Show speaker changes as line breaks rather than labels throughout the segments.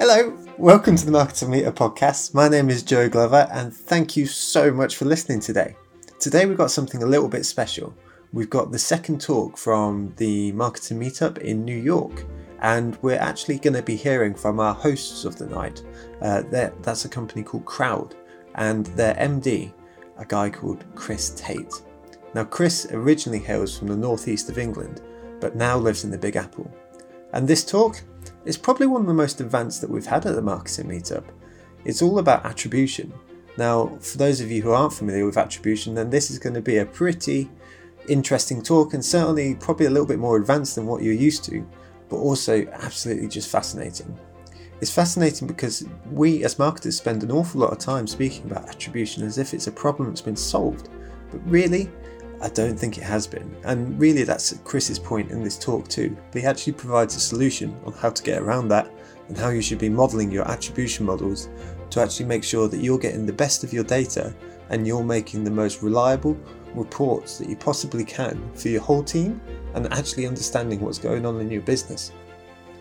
Hello, welcome to the Marketing Meetup podcast. My name is Joe Glover, and thank you so much for listening today. Today, we've got something a little bit special. We've got the second talk from the Marketing Meetup in New York, and we're actually going to be hearing from our hosts of the night. Uh, that's a company called Croud, and their MD, a guy called Kris Tait. Now, Kris originally hails from the northeast of England, but now lives in the Big Apple. And this talk is probably one of the most advanced that we've had at the Marketing Meetup. It's all about attribution. Now, for those of you who aren't familiar with attribution, then this is going to be a pretty interesting talk and certainly probably a little bit more advanced than what you're used to, but also absolutely just fascinating. It's fascinating because we as marketers spend an awful lot of time speaking about attribution as if it's a problem that's been solved, but really, I don't think it has been. And really, that's Kris's point in this talk too. But he actually provides a solution on how to get around that and how you should be modeling your attribution models to actually make sure that you're getting the best of your data and you're making the most reliable reports that you possibly can for your whole team and actually understanding what's going on in your business.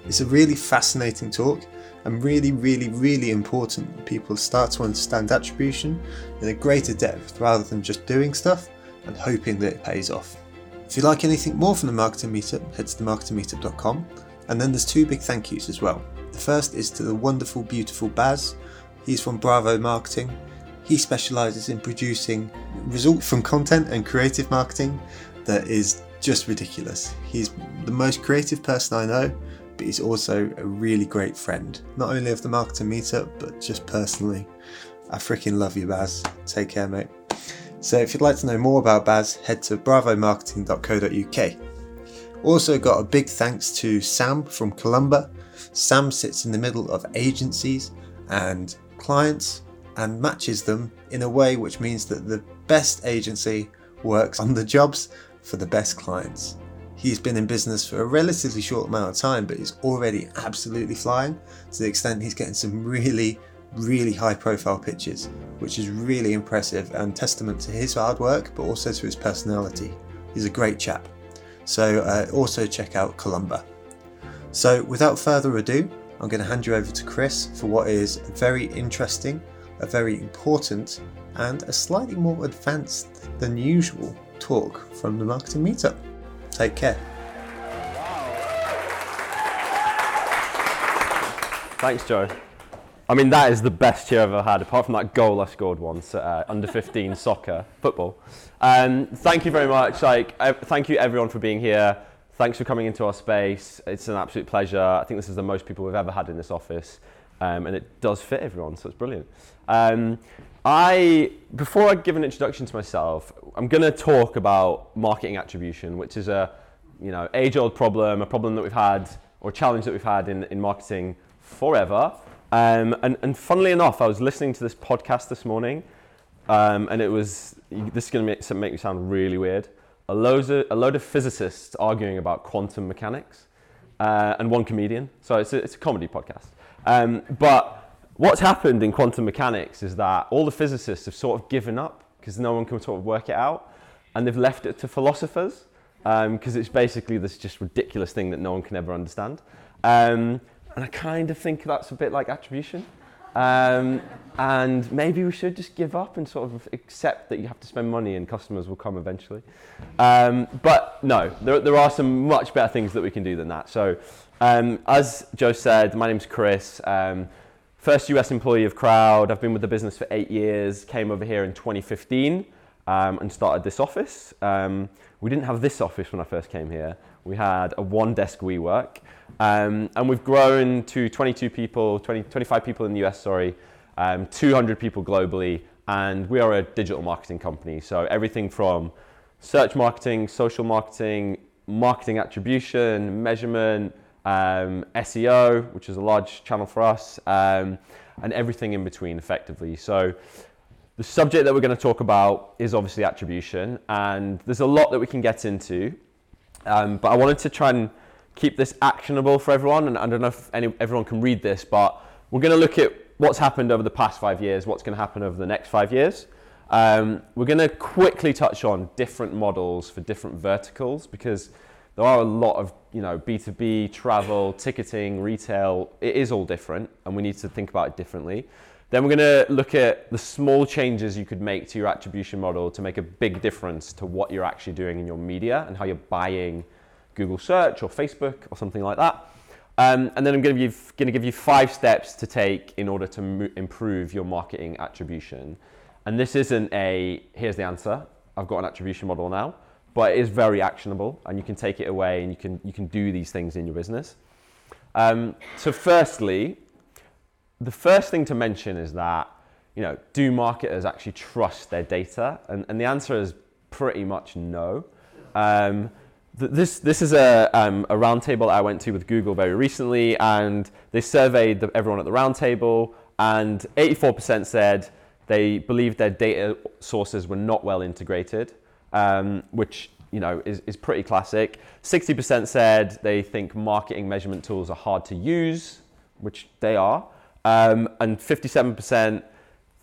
It's a really fascinating talk and really, really, really important that people start to understand attribution in a greater depth rather than just doing stuff and hoping that it pays off. If you'd like anything more from the Marketing Meetup, head to themarketingmeetup.com. And then there's two big thank yous as well. The first is to the wonderful, beautiful Baz. He's from Bravo Marketing. He specializes in producing results from content and creative marketing that is just ridiculous. He's the most creative person I know, but he's also a really great friend, not only of the Marketing Meetup, but just personally. I freaking love you, Baz. Take care, mate. So if you'd like to know more about Baz, head to bravomarketing.co.uk. Also got a big thanks to Sam from Columba. Sam sits in the middle of agencies and clients and matches them in a way which means that the best agency works on the jobs for the best clients. He's been in business for a relatively short amount of time, but he's already absolutely flying to the extent he's getting some really really high profile pitches, which is really impressive and testament to his hard work, but also to his personality. He's a great chap. So uh, also check out Columba. So without further ado, I'm going to hand you over to Kris for what is very interesting, a very important, and a slightly more advanced than usual talk from the Marketing Meetup. Take care.
Thanks, Joe. I mean, that is the best cheer I've ever had, apart from that goal I scored once at uh, under 15 soccer, football. Um, thank you very much. Like, uh, thank you everyone for being here. Thanks for coming into our space. It's an absolute pleasure. I think this is the most people we've ever had in this office, um, and it does fit everyone, so it's brilliant. Um, I, before I give an introduction to myself, I'm going to talk about marketing attribution, which is a, you know, age-old problem, a problem that we've had, or a challenge that we've had in, in marketing forever. Um, and, and funnily enough, I was listening to this podcast this morning, um, and it was this is going to make, make me sound really weird. A, load of, a load of physicists arguing about quantum mechanics, uh, and one comedian. So it's a, it's a comedy podcast. Um, but what's happened in quantum mechanics is that all the physicists have sort of given up because no one can sort of work it out, and they've left it to philosophers because um, it's basically this just ridiculous thing that no one can ever understand. Um, and I kind of think that's a bit like attribution. Um, and maybe we should just give up and sort of accept that you have to spend money and customers will come eventually. Um, but no, there, there are some much better things that we can do than that. So, um, as Joe said, my name's Kris. Um, first US employee of Croud. I've been with the business for eight years. Came over here in 2015 um, and started this office. Um, we didn't have this office when I first came here. We had a one desk WeWork. Um, and we've grown to 22 people, 20, 25 people in the US, sorry, um, 200 people globally, and we are a digital marketing company. So everything from search marketing, social marketing, marketing attribution, measurement, um, SEO, which is a large channel for us, um, and everything in between effectively. So the subject that we're going to talk about is obviously attribution, and there's a lot that we can get into, um, but I wanted to try and keep this actionable for everyone. And I don't know if any, everyone can read this, but we're going to look at what's happened over the past five years, what's going to happen over the next five years. Um, we're going to quickly touch on different models for different verticals because there are a lot of you know, B2B, travel, ticketing, retail, it is all different and we need to think about it differently. Then we're going to look at the small changes you could make to your attribution model to make a big difference to what you're actually doing in your media and how you're buying Google search or Facebook or something like that. Um, and then I'm going to, give, going to give you five steps to take in order to mo- improve your marketing attribution. And this isn't a, here's the answer, I've got an attribution model now, but it is very actionable and you can take it away and you can, you can do these things in your business. Um, so firstly, the first thing to mention is that, you know, do marketers actually trust their data? And, and the answer is pretty much no. Um, this, this is a, um, a roundtable I went to with Google very recently, and they surveyed the, everyone at the roundtable, and 84% said they believed their data sources were not well integrated, um, which you know is, is pretty classic. 60% said they think marketing measurement tools are hard to use, which they are, um, and 57%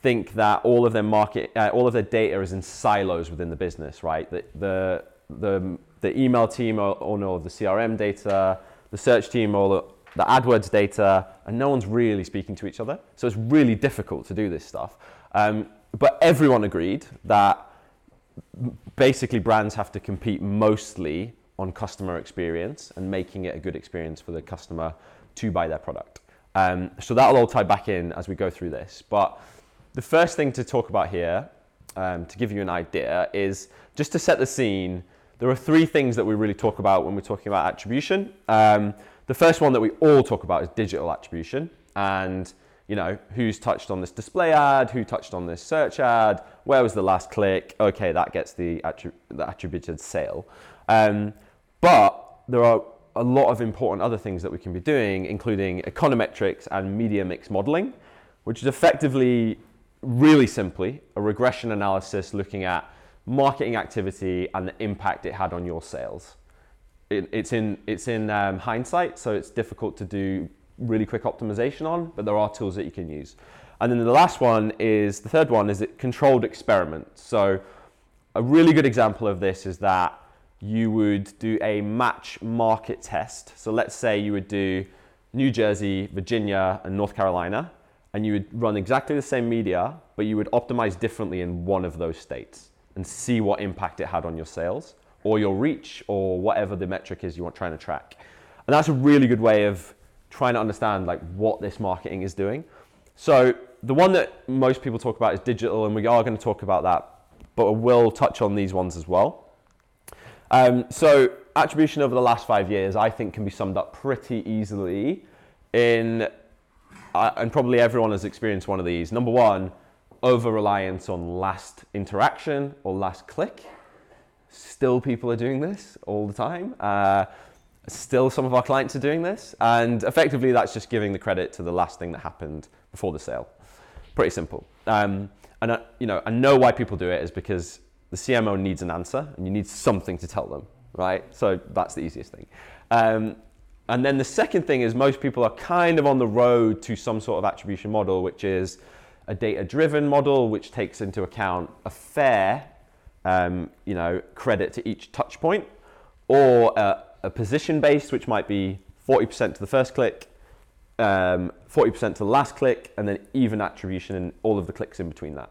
think that all of their market, uh, all of their data is in silos within the business, right? The, the, the the email team own all of the CRM data, the search team all the AdWords data, and no one's really speaking to each other. So it's really difficult to do this stuff. Um, but everyone agreed that basically brands have to compete mostly on customer experience and making it a good experience for the customer to buy their product. Um, so that'll all tie back in as we go through this. But the first thing to talk about here, um, to give you an idea, is just to set the scene there are three things that we really talk about when we're talking about attribution. Um, the first one that we all talk about is digital attribution. And, you know, who's touched on this display ad? Who touched on this search ad? Where was the last click? Okay, that gets the, attri- the attributed sale. Um, but there are a lot of important other things that we can be doing, including econometrics and media mix modeling, which is effectively, really simply, a regression analysis looking at marketing activity and the impact it had on your sales. It, it's in, it's in um, hindsight, so it's difficult to do really quick optimization on, but there are tools that you can use. And then the last one is the third one is controlled experiment. So a really good example of this is that you would do a match market test. So let's say you would do New Jersey, Virginia, and North Carolina, and you would run exactly the same media, but you would optimize differently in one of those states and see what impact it had on your sales or your reach or whatever the metric is you want trying to track. And that's a really good way of trying to understand like what this marketing is doing. So the one that most people talk about is digital, and we are going to talk about that, but we'll touch on these ones as well. Um, so attribution over the last five years, I think, can be summed up pretty easily in, uh, and probably everyone has experienced one of these. Number one, over reliance on last interaction or last click. Still, people are doing this all the time. Uh, still, some of our clients are doing this, and effectively, that's just giving the credit to the last thing that happened before the sale. Pretty simple. Um, and uh, you know, I know why people do it is because the CMO needs an answer, and you need something to tell them, right? So that's the easiest thing. Um, and then the second thing is most people are kind of on the road to some sort of attribution model, which is a data-driven model which takes into account a fair, um, you know, credit to each touch point, or a, a position-based, which might be 40% to the first click, um, 40% to the last click, and then even attribution and all of the clicks in between that.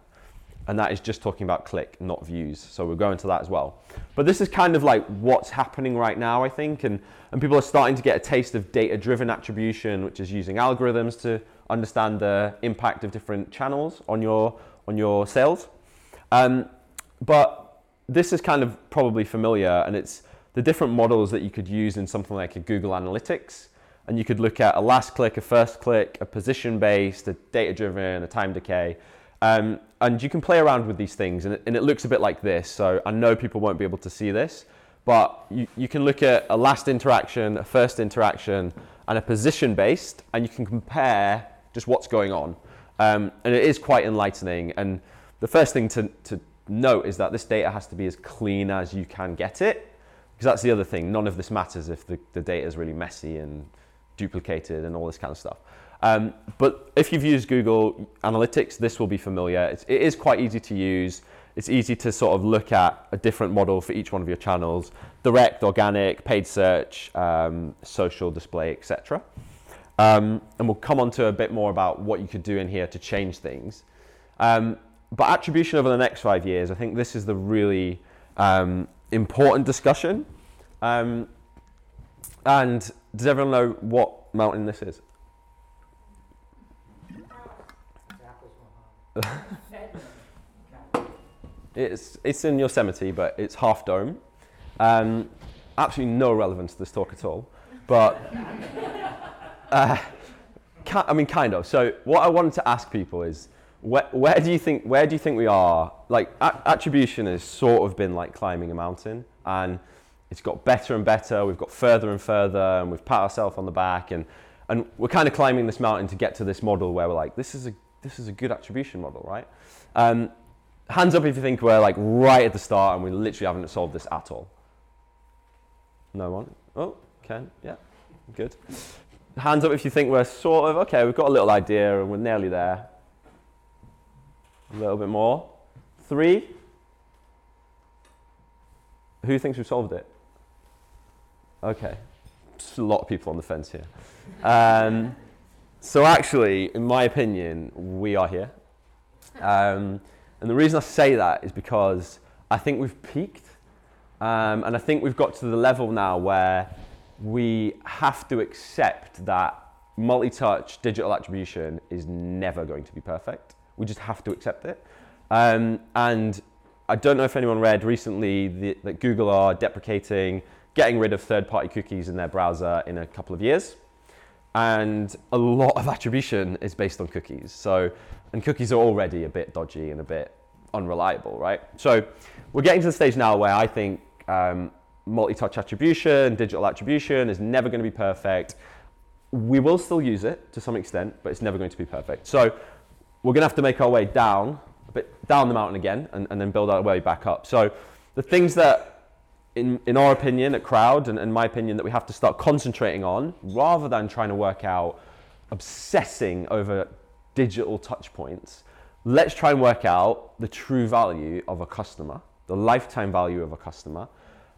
And that is just talking about click, not views. So we'll go into that as well. But this is kind of like what's happening right now, I think. And, and people are starting to get a taste of data driven attribution, which is using algorithms to understand the impact of different channels on your on your sales. Um, but this is kind of probably familiar, and it's the different models that you could use in something like a Google Analytics. And you could look at a last click, a first click, a position based, a data driven, a time decay. Um, and you can play around with these things, and it, and it, looks a bit like this. So I know people won't be able to see this, but you, you can look at a last interaction, a first interaction, and a position based, and you can compare just what's going on. Um, and it is quite enlightening. And the first thing to, to note is that this data has to be as clean as you can get it, because that's the other thing. None of this matters if the, the data is really messy and duplicated and all this kind of stuff. Um, but if you've used Google Analytics, this will be familiar. It's, it is quite easy to use. it's easy to sort of look at a different model for each one of your channels direct, organic, paid search, um, social display, etc. Um, and we'll come on to a bit more about what you could do in here to change things. Um, but attribution over the next five years, I think this is the really um, important discussion. Um, and does everyone know what mountain this is? it's, it's in Yosemite, but it's half dome. Um, absolutely no relevance to this talk at all. But, uh, I mean, kind of. So, what I wanted to ask people is where, where do you think where do you think we are? Like, attribution has sort of been like climbing a mountain, and it's got better and better. We've got further and further, and we've pat ourselves on the back, and and we're kind of climbing this mountain to get to this model where we're like, this is a this is a good attribution model, right? Um, hands up if you think we're like right at the start and we literally haven't solved this at all. No one? Oh, Ken, yeah, good. Hands up if you think we're sort of, okay, we've got a little idea and we're nearly there. A little bit more. Three. Who thinks we've solved it? Okay, Just a lot of people on the fence here. Um, so actually, in my opinion, we are here. Um, and the reason I say that is because I think we've peaked. Um, and I think we've got to the level now where we have to accept that multi touch digital attribution is never going to be perfect. We just have to accept it. Um, and I don't know if anyone read recently the, that Google are deprecating getting rid of third party cookies in their browser in a couple of years. And a lot of attribution is based on cookies. So, and cookies are already a bit dodgy and a bit unreliable, right? So, we're getting to the stage now where I think um, multi-touch attribution, digital attribution is never going to be perfect. We will still use it to some extent, but it's never going to be perfect. So we're going to have to make our way down, a bit down the mountain again, and, and then build our way back up. So the things that, in, in our opinion, at Croud, and in my opinion, that we have to start concentrating on, rather than trying to work out, obsessing over digital touch points, let's try and work out the true value of a customer the lifetime value of a customer,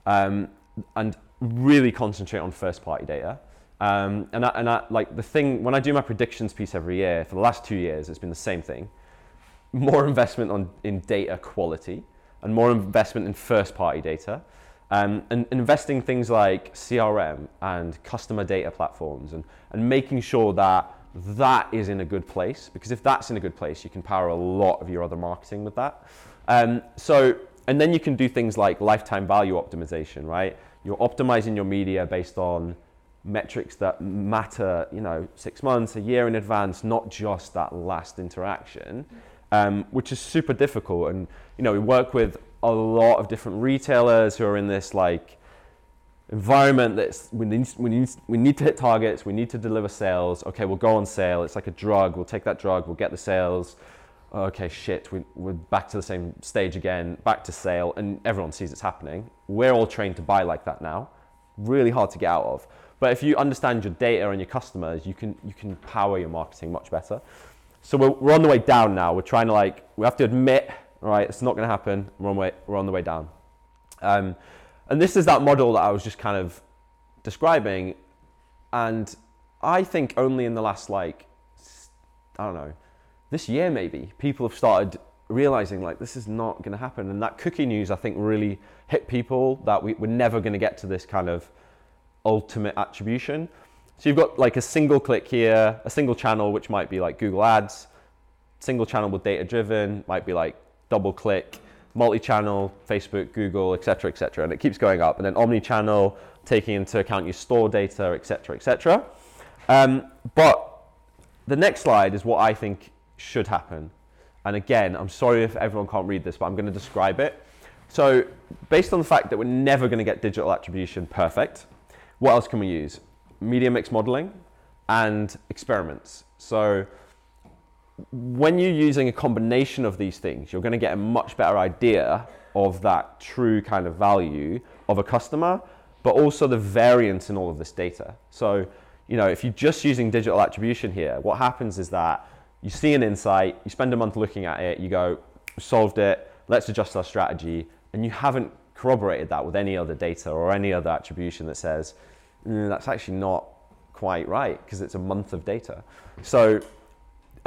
um, and really concentrate on first party data. Um, and, I, and I, like the thing, when I do my predictions piece every year, for the last two years, it's been the same thing. More investment on, in data quality and more investment in first party data. Um, and investing things like CRM and customer data platforms and, and making sure that that is in a good place because if that's in a good place you can power a lot of your other marketing with that um, so and then you can do things like lifetime value optimization, right? You're optimizing your media based on metrics that matter, you know, six months, a year in advance, not just that last interaction, um, which is super difficult. And, you know, we work with a lot of different retailers who are in this like environment that's we need, we need, we need to hit targets, we need to deliver sales. Okay, we'll go on sale. It's like a drug. We'll take that drug, we'll get the sales okay, shit, we, we're back to the same stage again, back to sale, and everyone sees it's happening. We're all trained to buy like that now. Really hard to get out of. But if you understand your data and your customers, you can, you can power your marketing much better. So we're, we're on the way down now. We're trying to like, we have to admit, right, it's not going to happen. We're on, way, we're on the way down. Um, and this is that model that I was just kind of describing. And I think only in the last like, I don't know, this year maybe people have started realizing like this is not going to happen and that cookie news i think really hit people that we, we're never going to get to this kind of ultimate attribution so you've got like a single click here a single channel which might be like google ads single channel with data driven might be like double click multi-channel facebook google etc etc and it keeps going up and then omni-channel taking into account your store data etc etc um, but the next slide is what i think should happen. And again, I'm sorry if everyone can't read this, but I'm going to describe it. So, based on the fact that we're never going to get digital attribution perfect, what else can we use? Media mix modeling and experiments. So, when you're using a combination of these things, you're going to get a much better idea of that true kind of value of a customer, but also the variance in all of this data. So, you know, if you're just using digital attribution here, what happens is that you see an insight, you spend a month looking at it, you go, solved it, let's adjust our strategy, and you haven't corroborated that with any other data or any other attribution that says mm, that's actually not quite right because it's a month of data. So,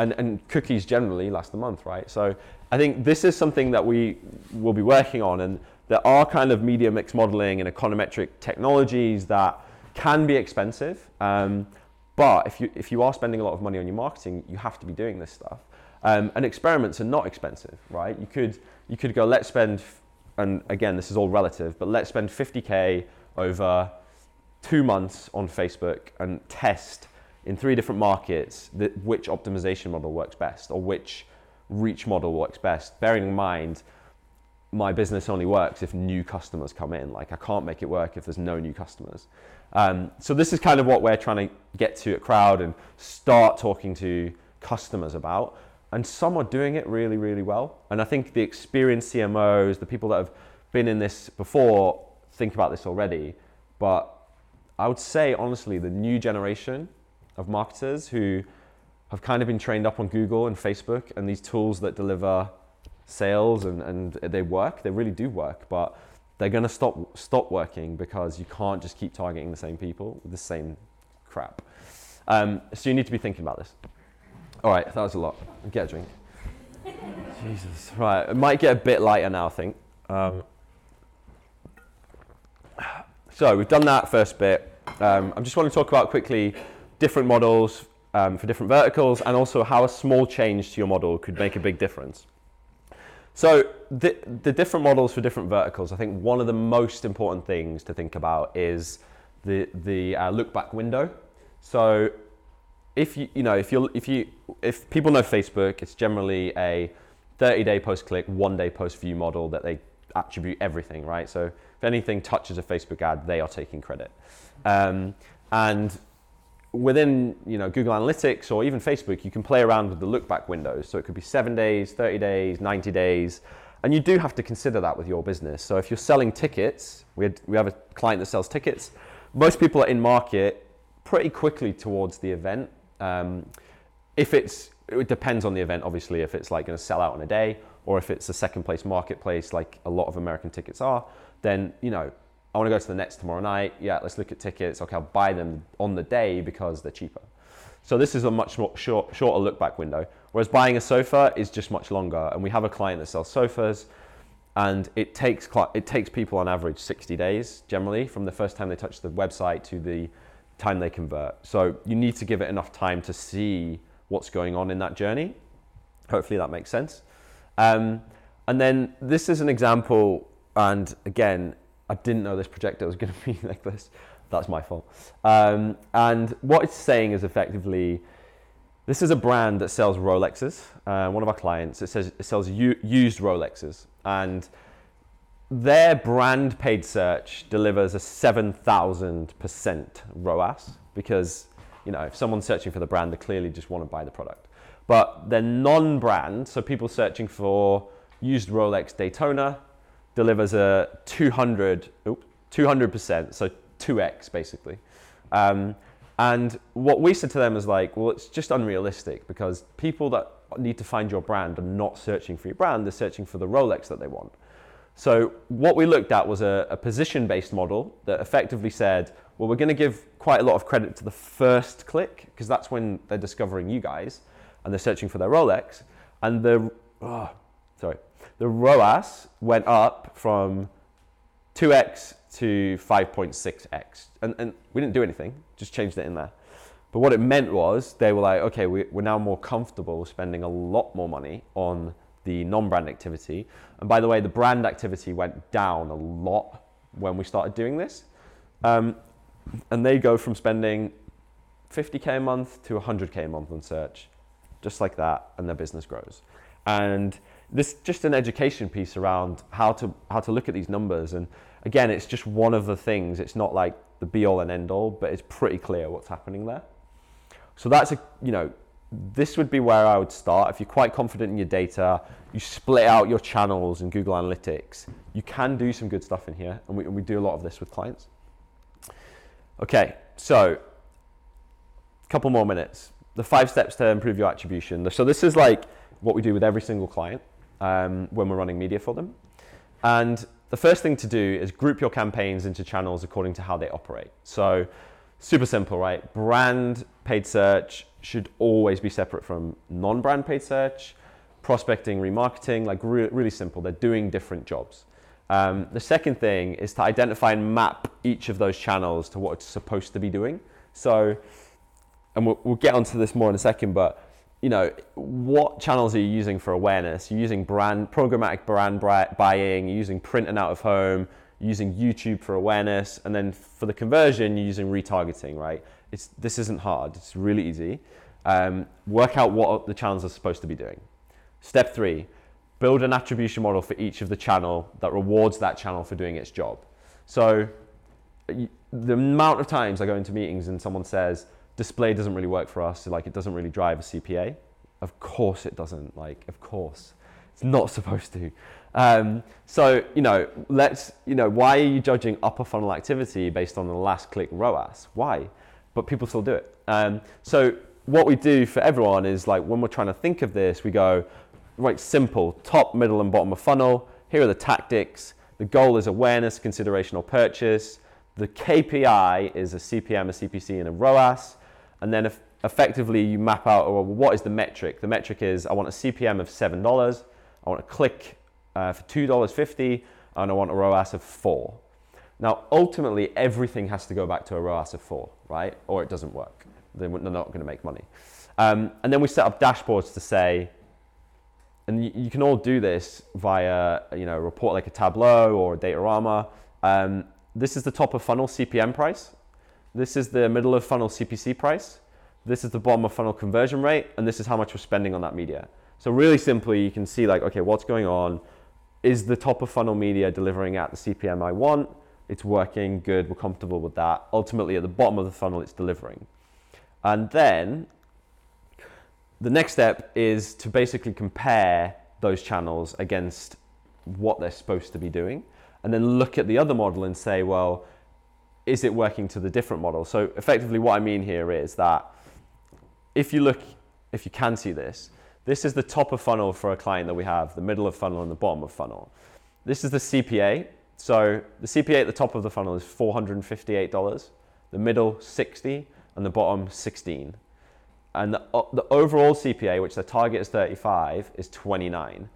and, and cookies generally last a month, right? So I think this is something that we will be working on, and there are kind of media mix modeling and econometric technologies that can be expensive. Um, but if you, if you are spending a lot of money on your marketing, you have to be doing this stuff. Um, and experiments are not expensive, right? You could, you could go, let's spend, and again, this is all relative, but let's spend 50K over two months on Facebook and test in three different markets which optimization model works best or which reach model works best, bearing in mind my business only works if new customers come in. Like I can't make it work if there's no new customers. Um, so this is kind of what we're trying to get to at Croud and start talking to customers about. And some are doing it really, really well. And I think the experienced CMOs, the people that have been in this before, think about this already. But I would say, honestly, the new generation of marketers who have kind of been trained up on Google and Facebook and these tools that deliver sales and, and they work, they really do work. But they're going to stop stop working because you can't just keep targeting the same people with the same crap. Um, so you need to be thinking about this. All right, that was a lot. Get a drink. Jesus. Right, it might get a bit lighter now, I think. Um, so we've done that first bit. Um, I just want to talk about quickly different models um, for different verticals and also how a small change to your model could make a big difference. So the, the different models for different verticals, I think one of the most important things to think about is the, the uh, look back window. So if you, you know, if you if you, if people know Facebook, it's generally a 30 day post click, one day post view model that they attribute everything, right? So if anything touches a Facebook ad, they are taking credit. Um, and within you know Google Analytics or even Facebook, you can play around with the look back windows. So it could be seven days, 30 days, 90 days. And you do have to consider that with your business. So if you're selling tickets, we, had, we have a client that sells tickets. Most people are in market pretty quickly towards the event. Um, if it's, it depends on the event, obviously, if it's like going to sell out in a day or if it's a second place marketplace like a lot of American tickets are, then, you know, I want to go to the Nets tomorrow night. Yeah, let's look at tickets. Okay, I'll buy them on the day because they're cheaper. So this is a much more short, shorter look back window. Whereas buying a sofa is just much longer. And we have a client that sells sofas, and it takes it takes people on average 60 days generally from the first time they touch the website to the time they convert. So you need to give it enough time to see what's going on in that journey. Hopefully that makes sense. Um, and then this is an example, and again, I didn't know this projector was going to be like this. That's my fault. Um, and what it's saying is effectively, this is a brand that sells Rolexes. Uh, one of our clients, it says it sells u- used Rolexes, and their brand paid search delivers a 7,000% ROAS because, you know, if someone's searching for the brand, they clearly just want to buy the product. But they're non-brand, so people searching for used Rolex Daytona, delivers a 200, 200%, so 2x basically. Um, and what we said to them is like, well, it's just unrealistic because people that need to find your brand are not searching for your brand, they're searching for the Rolex that they want. So what we looked at was a, a position-based model that effectively said, well, we're going to give quite a lot of credit to the first click because that's when they're discovering you guys and they're searching for their Rolex. And the, oh, sorry, the ROAS went up from 2x to 5.6x. And, and we didn't do anything, just changed it in there. But what it meant was they were like, okay, we, we're now more comfortable spending a lot more money on the non brand activity. And by the way, the brand activity went down a lot when we started doing this. Um, and they go from spending 50k a month to 100k a month on search, just like that, and their business grows. And this just an education piece around how to how to look at these numbers. And again it's just one of the things. It's not like the be all and end all but it's pretty clear what's happening there. So that's a you know this would be where I would start. If you're quite confident in your data you split out your channels in Google Analytics you can do some good stuff in here. And we, and we do a lot of this with clients. Okay so a couple more minutes. The five steps to improve your attribution. So this is like what we do with every single client um, when we're running media for them. And the first thing to do is group your campaigns into channels according to how they operate. So, super simple, right? Brand paid search should always be separate from non brand paid search, prospecting, remarketing, like re- really simple. They're doing different jobs. Um, the second thing is to identify and map each of those channels to what it's supposed to be doing. So, and we'll, we'll get onto this more in a second, but you know, what channels are you using for awareness? You're using brand, programmatic brand buying, you're using print and out of home, using YouTube for awareness, and then for the conversion, you're using retargeting, right? It's, this isn't hard, it's really easy. Um, work out what the channels are supposed to be doing. Step three, build an attribution model for each of the channel that rewards that channel for doing its job. So the amount of times I go into meetings and someone says, display doesn't really work for us, like it doesn't really drive a CPA. Of course it doesn't, like, of course. It's not supposed to. Um, so, you know, let's, you know, why are you judging upper funnel activity based on the last click ROAS? Why? But people still do it. Um, so, what we do for everyone is like when we're trying to think of this, we go, right, simple, top, middle, and bottom of funnel. Here are the tactics. The goal is awareness, consideration, or purchase. The KPI is a CPM, a CPC, and a ROAS. And then if effectively you map out, well, what is the metric? The metric is I want a CPM of $7, I want a click uh, for $2.50, and I want a ROAS of 4. Now, ultimately, everything has to go back to a ROAS of 4, right? Or it doesn't work. They're not going to make money. Um, and then we set up dashboards to say, and you, you, can all do this via, you know, report like a Tableau or a Datorama. Um, this is the top of funnel CPM price. This is the middle of funnel CPC price. This is the bottom of funnel conversion rate, and this is how much we're spending on that media. So really simply, you can see like, okay, what's going on? Is the top of funnel media delivering at the CPM I want? It's working, good, we're comfortable with that. Ultimately, at the bottom of the funnel, it's delivering. And then the next step is to basically compare those channels against what they're supposed to be doing, and then look at the other model and say, well, is it working to the different model? So effectively what I mean here is that if you look, if you can see this, this is the top of funnel for a client that we have, the middle of funnel and the bottom of funnel. This is the CPA. So the CPA at the top of the funnel is $458, the middle 60, and the bottom 16. And the, uh, the overall CPA, which the target is 35, is 29.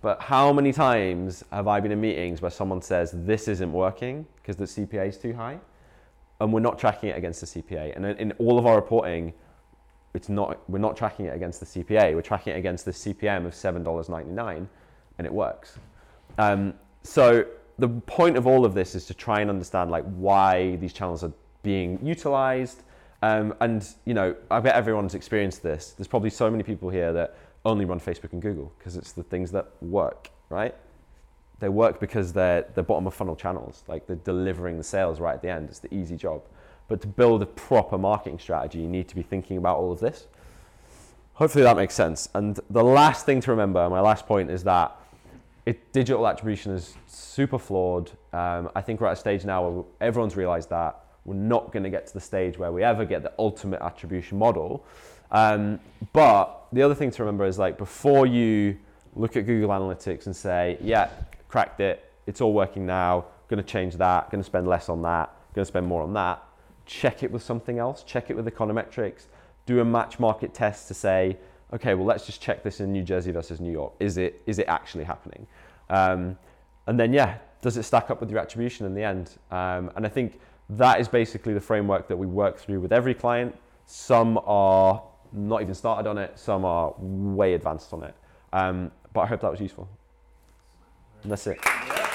But how many times have I been in meetings where someone says this isn't working because the CPA is too high? And we're not tracking it against the CPA. And in all of our reporting, it's not, we're not tracking it against the CPA. We're tracking it against the CPM of $7.99, and it works. Um, so the point of all of this is to try and understand like why these channels are being utilized. Um, and you know, I bet everyone's experienced this. There's probably so many people here that only run Facebook and Google because it's the things that work, right? They work because they're the bottom of funnel channels. Like they're delivering the sales right at the end. It's the easy job. But to build a proper marketing strategy, you need to be thinking about all of this. Hopefully that makes sense. And the last thing to remember, my last point is that it, digital attribution is super flawed. Um, I think we're at a stage now where everyone's realized that we're not going to get to the stage where we ever get the ultimate attribution model. Um, but the other thing to remember is like before you look at Google Analytics and say, yeah, cracked it, it's all working now, going to change that, going to spend less on that, going to spend more on that. Check it with something else, check it with econometrics, do a match market test to say, okay, well, let's just check this in New Jersey versus New York. Is it, is it actually happening? Um, and then, yeah, does it stack up with your attribution in the end? Um, and I think that is basically the framework that we work through with every client. Some are not even started on it, some are way advanced on it. Um, but I hope that was useful. And that's it.